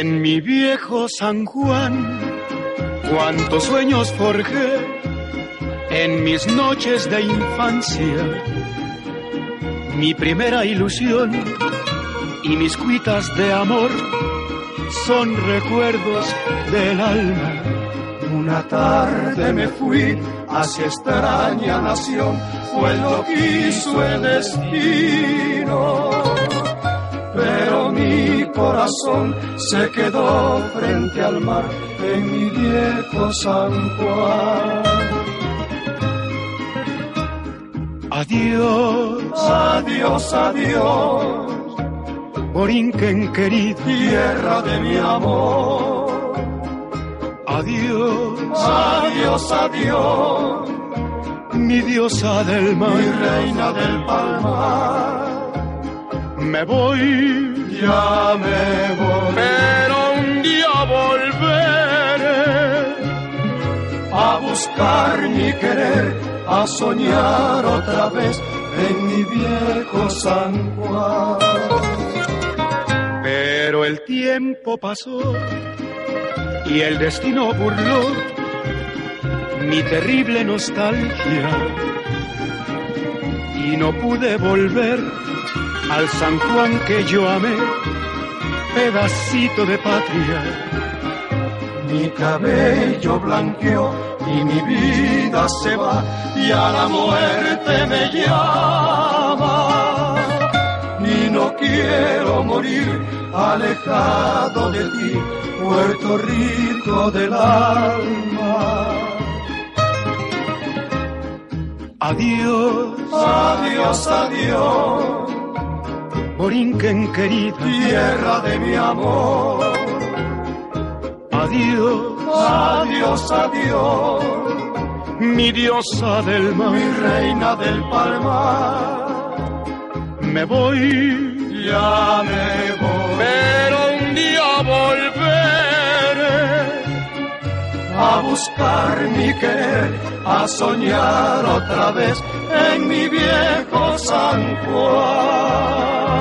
En mi viejo San Juan, cuántos sueños forjé en mis noches de infancia. Mi primera ilusión y mis cuitas de amor son recuerdos del alma. Una tarde me fui hacia extraña nación, fue lo que quiso el destino corazón se quedó frente al mar en mi viejo San Juan. Adiós, adiós, adiós, Borinquen querido, tierra de mi amor. Adiós, adiós, adiós, mi diosa del mar, mi reina del palmar. Me voy, ya me voy, pero un día volveré a buscar mi querer, a soñar otra vez en mi viejo San Juan. Pero el tiempo pasó y el destino burló mi terrible nostalgia y no pude volver al San Juan que yo amé, pedacito de patria. Mi cabello blanqueó y mi vida se va y a la muerte me llama. Y no quiero morir alejado de ti, Puerto Rico del alma. Adiós, adiós, adiós Borinquen querida, tierra de mi amor. Adiós, adiós, adiós, mi diosa del mar, mi reina del palmar. Me voy, ya me voy, pero un día volveré a buscar mi querer, a soñar otra vez en mi viejo San Juan.